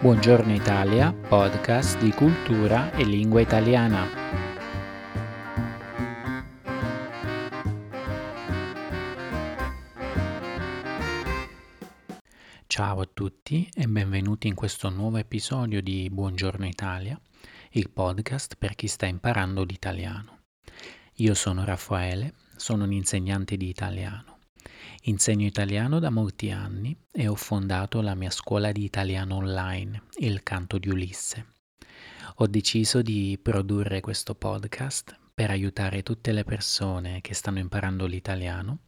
Buongiorno Italia, podcast di cultura e lingua italiana. Ciao a tutti e benvenuti in questo nuovo episodio di Buongiorno Italia, il podcast per chi sta imparando l'italiano. Io sono Raffaele, sono un insegnante di italiano. Insegno italiano da molti anni e ho fondato la mia scuola di italiano online, Il Canto di Ulisse. Ho deciso di produrre questo podcast per aiutare tutte le persone che stanno imparando l'italiano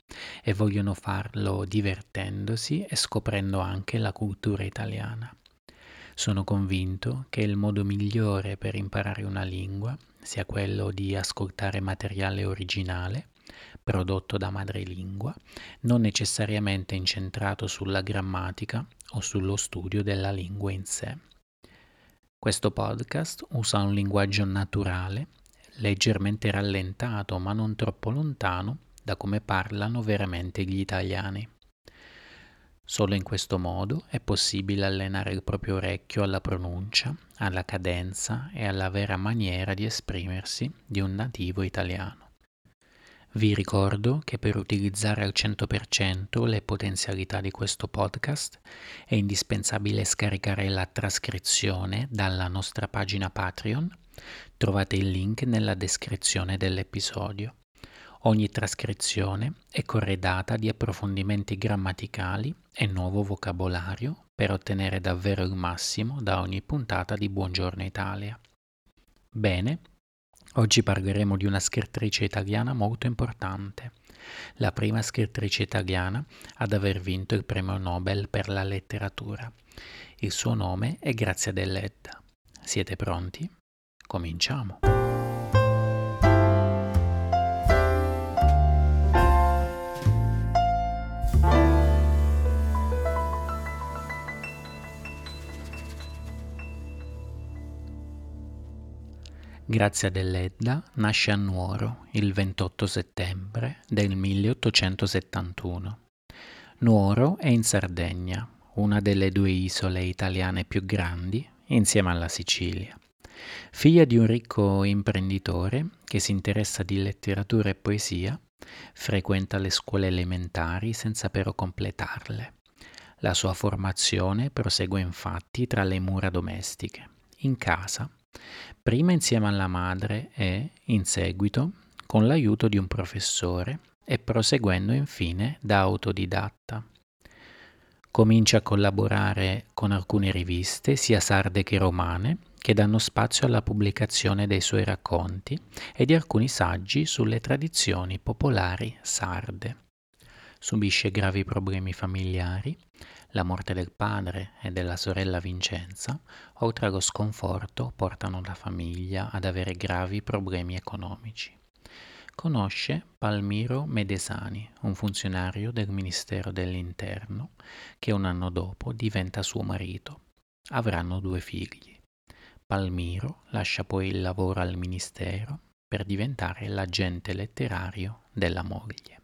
e vogliono farlo divertendosi e scoprendo anche la cultura italiana. Sono convinto che il modo migliore per imparare una lingua sia quello di ascoltare materiale originale prodotto da madrelingua, non necessariamente incentrato sulla grammatica o sullo studio della lingua in sé. Questo podcast usa un linguaggio naturale leggermente rallentato ma non troppo lontano da come parlano veramente gli italiani. Solo in questo modo è possibile allenare il proprio orecchio alla pronuncia, alla cadenza e alla vera maniera di esprimersi di un nativo italiano. Vi ricordo che per utilizzare al 100% le potenzialità di questo podcast è indispensabile scaricare la trascrizione dalla nostra pagina Patreon. Trovate il link nella descrizione dell'episodio. Ogni trascrizione è corredata di approfondimenti grammaticali e nuovo vocabolario per ottenere davvero il massimo da ogni puntata di Buongiorno Italia. Bene, Oggi parleremo di una scrittrice italiana molto importante, la prima scrittrice italiana ad aver vinto il premio Nobel per la letteratura. Il suo nome è Grazia Deledda. Siete pronti? Cominciamo! Grazia Deledda nasce a Nuoro il 28 settembre del 1871. Nuoro è in Sardegna, una delle due isole italiane più grandi, insieme alla Sicilia. Figlia di un ricco imprenditore che si interessa di letteratura e poesia, frequenta le scuole elementari senza però completarle. La sua formazione prosegue infatti tra le mura domestiche, in casa, prima insieme alla madre e, in seguito, con l'aiuto di un professore e proseguendo infine da autodidatta. Comincia a collaborare con alcune riviste, sia sarde che romane, che danno spazio alla pubblicazione dei suoi racconti e di alcuni saggi sulle tradizioni popolari sarde. Subisce gravi problemi familiari, La morte del padre e della sorella Vincenza, oltre allo sconforto, portano la famiglia ad avere gravi problemi economici. Conosce Palmiro Medesani, un funzionario del Ministero dell'Interno, che un anno dopo diventa suo marito. Avranno due figli. Palmiro lascia poi il lavoro al Ministero per diventare l'agente letterario della moglie.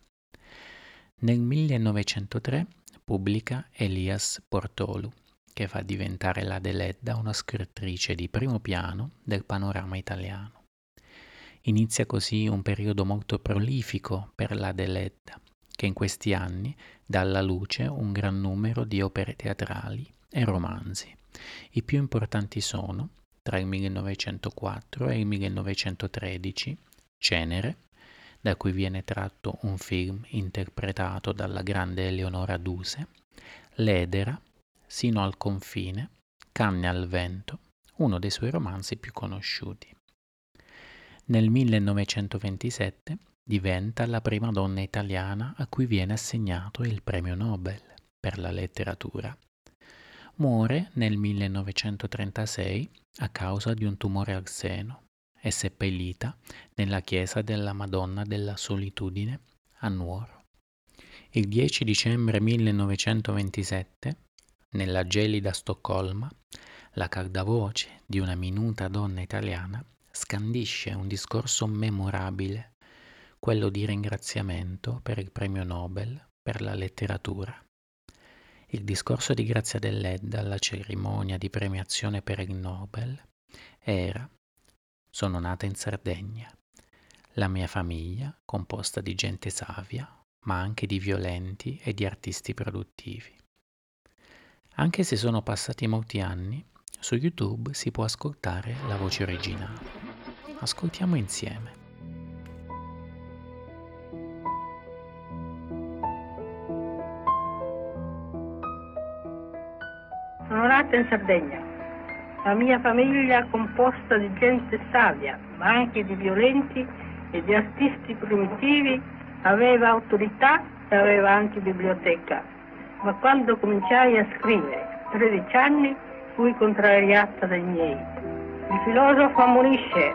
Nel 1903 pubblica Elias Portolu, che fa diventare la Deledda una scrittrice di primo piano del panorama italiano. Inizia così un periodo molto prolifico per la Deledda, che in questi anni dà alla luce un gran numero di opere teatrali e romanzi. I più importanti sono, tra il 1904 e il 1913, Cenere, da cui viene tratto un film interpretato dalla grande Eleonora Duse, L'Edera, Sino al confine, Canne al vento, uno dei suoi romanzi più conosciuti. Nel 1927 diventa la prima donna italiana a cui viene assegnato il premio Nobel per la letteratura. Muore nel 1936 a causa di un tumore al seno è seppellita nella chiesa della Madonna della Solitudine a Nuoro. Il 10 dicembre 1927, nella gelida Stoccolma, la caldavoce di una minuta donna italiana scandisce un discorso memorabile, quello di ringraziamento per il premio Nobel per la letteratura. Il discorso di grazia dell'Edda alla cerimonia di premiazione per il Nobel era sono nata in Sardegna. La mia famiglia, composta di gente savia, ma anche di violenti e di artisti produttivi. Anche se sono passati molti anni, su YouTube si può ascoltare la voce originale. Ascoltiamo insieme. Sono nata in Sardegna, la mia famiglia composta di gente savia, ma anche di violenti e di artisti primitivi, aveva autorità e aveva anche biblioteca. Ma quando cominciai a scrivere, 13 anni, fui contrariata dai miei. Il filosofo ammonisce,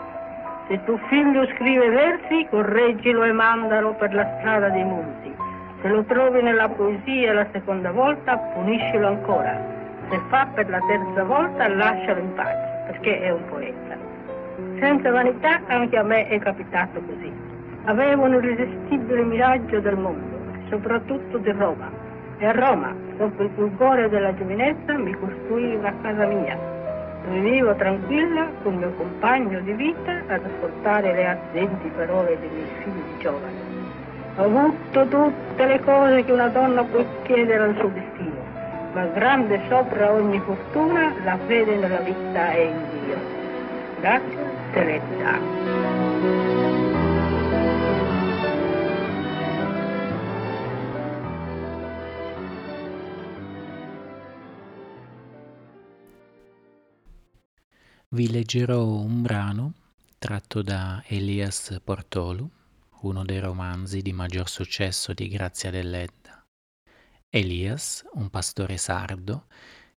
se tuo figlio scrive versi, correggilo e mandalo per la strada dei monti. Se lo trovi nella poesia la seconda volta, puniscilo ancora se fa per la terza volta lascialo in pace, perché è un poeta. Senza vanità anche a me è capitato così. Avevo un irresistibile miraggio del mondo, soprattutto di Roma. E a Roma, dopo il fulgore della giovinezza, mi costruì una casa mia. Vivevo tranquilla con mio compagno di vita ad ascoltare le ardenti parole dei miei figli giovani. Ho avuto tutte le cose che una donna può chiedere al suo destino ma grande sopra ogni fortuna la fede nella vita e in Dio. Grazie, Teresa. Vi leggerò un brano tratto da Elias Portolu, uno dei romanzi di maggior successo di Grazia Dell'Edda. Elias, un pastore sardo,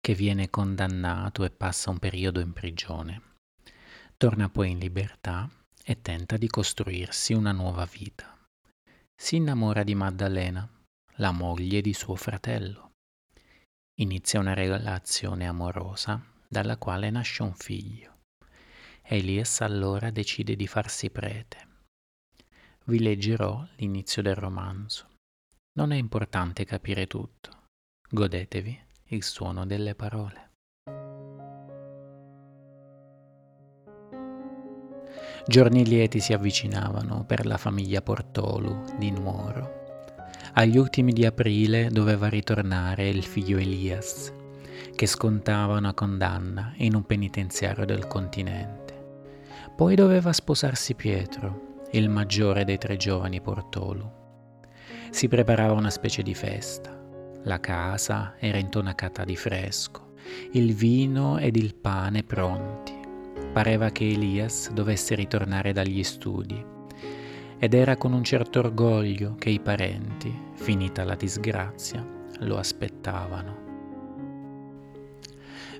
che viene condannato e passa un periodo in prigione. Torna poi in libertà e tenta di costruirsi una nuova vita. Si innamora di Maddalena, la moglie di suo fratello. Inizia una relazione amorosa dalla quale nasce un figlio. Elias allora decide di farsi prete. Vi leggerò l'inizio del romanzo. Non è importante capire tutto. Godetevi il suono delle parole. Giorni lieti si avvicinavano per la famiglia Portolu di Nuoro. Agli ultimi di aprile doveva ritornare il figlio Elias, che scontava una condanna in un penitenziario del continente. Poi doveva sposarsi Pietro, il maggiore dei tre giovani Portolu si preparava una specie di festa. La casa era intonacata di fresco, il vino ed il pane pronti. Pareva che Elias dovesse ritornare dagli studi ed era con un certo orgoglio che i parenti, finita la disgrazia, lo aspettavano.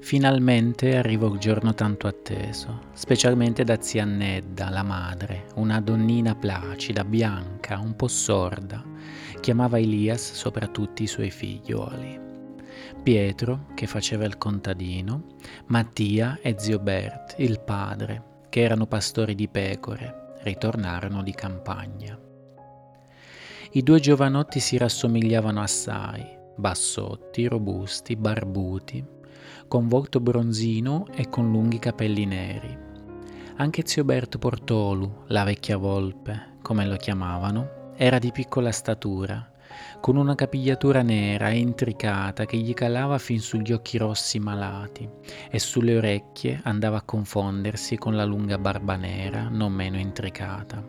Finalmente arrivò il giorno tanto atteso, specialmente da zia Nedda, la madre, una donnina placida, bianca, un po' sorda, che amava Elias sopra tutti i suoi figliuoli. Pietro, che faceva il contadino, Mattia e zio Bert, il padre, che erano pastori di pecore, ritornarono di campagna. I due giovanotti si rassomigliavano assai, bassotti, robusti, barbuti, con volto bronzino e con lunghi capelli neri. Anche zio Bert Portolu, la vecchia volpe, come lo chiamavano, era di piccola statura, con una capigliatura nera e intricata che gli calava fin sugli occhi rossi malati e sulle orecchie andava a confondersi con la lunga barba nera non meno intricata.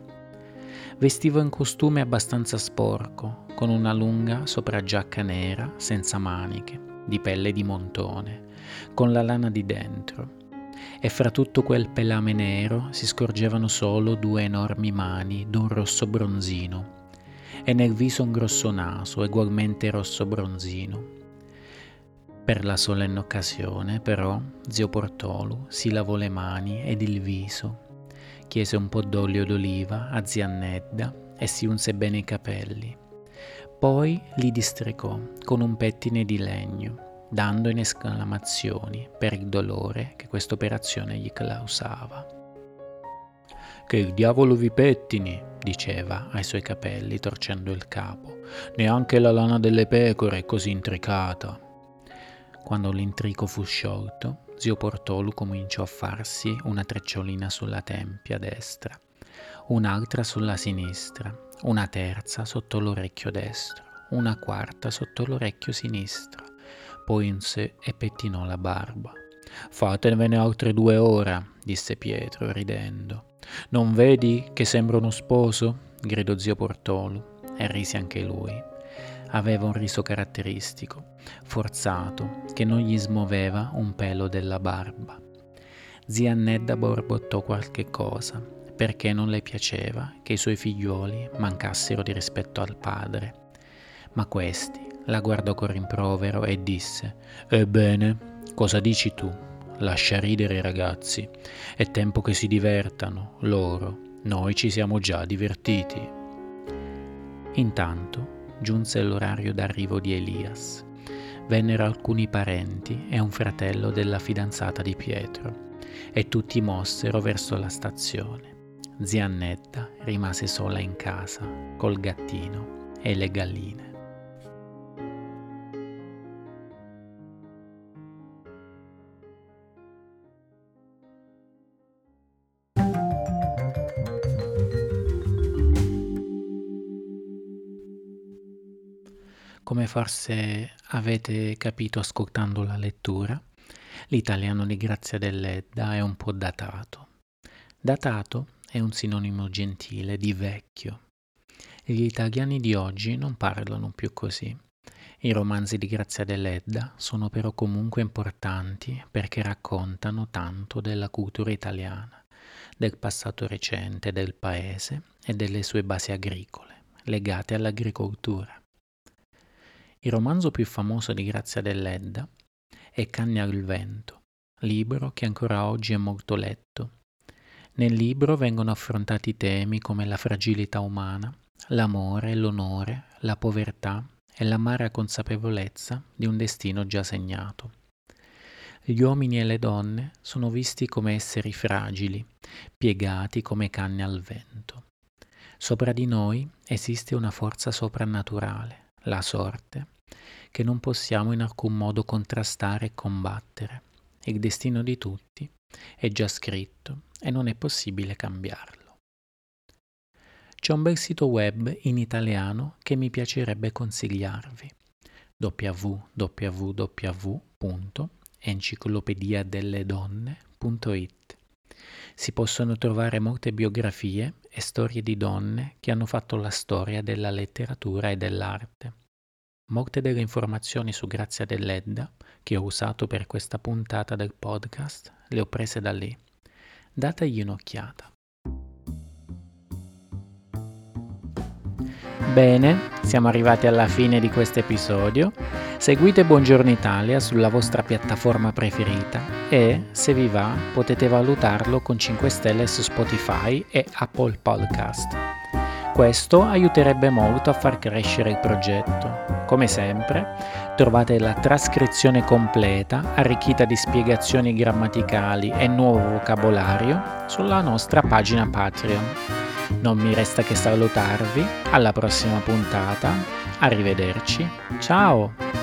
Vestiva in costume abbastanza sporco, con una lunga sopraggiacca nera senza maniche, di pelle di montone, con la lana di dentro, e fra tutto quel pelame nero si scorgevano solo due enormi mani d'un rosso bronzino, e nel viso un grosso naso, ugualmente rosso bronzino. Per la solenne occasione, però, zio Portolu si lavò le mani ed il viso, chiese un po' d'olio d'oliva a zia Nedda e si unse bene i capelli. Poi li districò con un pettine di legno dando in esclamazioni per il dolore che questa operazione gli causava. Che il diavolo vi pettini, diceva ai suoi capelli torcendo il capo, neanche la lana delle pecore è così intricata. Quando l'intrico fu sciolto, zio Portolu cominciò a farsi una trecciolina sulla tempia destra, un'altra sulla sinistra, una terza sotto l'orecchio destro, una quarta sotto l'orecchio sinistro poi in sé e pettinò la barba. Fatevene altre due ora, disse Pietro, ridendo. Non vedi che sembra uno sposo? gridò zio Portolu, e rise anche lui. Aveva un riso caratteristico, forzato, che non gli smuoveva un pelo della barba. Zia Nedda borbottò qualche cosa, perché non le piaceva che i suoi figliuoli mancassero di rispetto al padre. Ma questi, la guardò con rimprovero e disse Ebbene, cosa dici tu? Lascia ridere i ragazzi. È tempo che si divertano, loro. Noi ci siamo già divertiti. Intanto giunse l'orario d'arrivo di Elias. Vennero alcuni parenti e un fratello della fidanzata di Pietro e tutti mossero verso la stazione. Zia Annetta rimase sola in casa col gattino e le galline. Come forse avete capito ascoltando la lettura, l'italiano di Grazia dell'Edda è un po' datato. Datato è un sinonimo gentile di vecchio. Gli italiani di oggi non parlano più così. I romanzi di Grazia dell'Edda sono però comunque importanti perché raccontano tanto della cultura italiana, del passato recente del paese e delle sue basi agricole, legate all'agricoltura. Il romanzo più famoso di Grazia dell'Edda è Canne al vento, libro che ancora oggi è molto letto. Nel libro vengono affrontati temi come la fragilità umana, l'amore, l'onore, la povertà e l'amara consapevolezza di un destino già segnato. Gli uomini e le donne sono visti come esseri fragili, piegati come canne al vento. Sopra di noi esiste una forza soprannaturale, la sorte, che non possiamo in alcun modo contrastare e combattere. Il destino di tutti è già scritto e non è possibile cambiarlo. C'è un bel sito web in italiano che mi piacerebbe consigliarvi www.enciclopediadelledonne.it si possono trovare molte biografie e storie di donne che hanno fatto la storia della letteratura e dell'arte. Molte delle informazioni su Grazia dell'Edda che ho usato per questa puntata del podcast le ho prese da lì. Dategli un'occhiata. Bene, siamo arrivati alla fine di questo episodio. Seguite Buongiorno Italia sulla vostra piattaforma preferita e, se vi va, potete valutarlo con 5 stelle su Spotify e Apple Podcast. Questo aiuterebbe molto a far crescere il progetto. Come sempre, trovate la trascrizione completa, arricchita di spiegazioni grammaticali e nuovo vocabolario, sulla nostra pagina Patreon. Non mi resta che salutarvi, alla prossima puntata, arrivederci, ciao!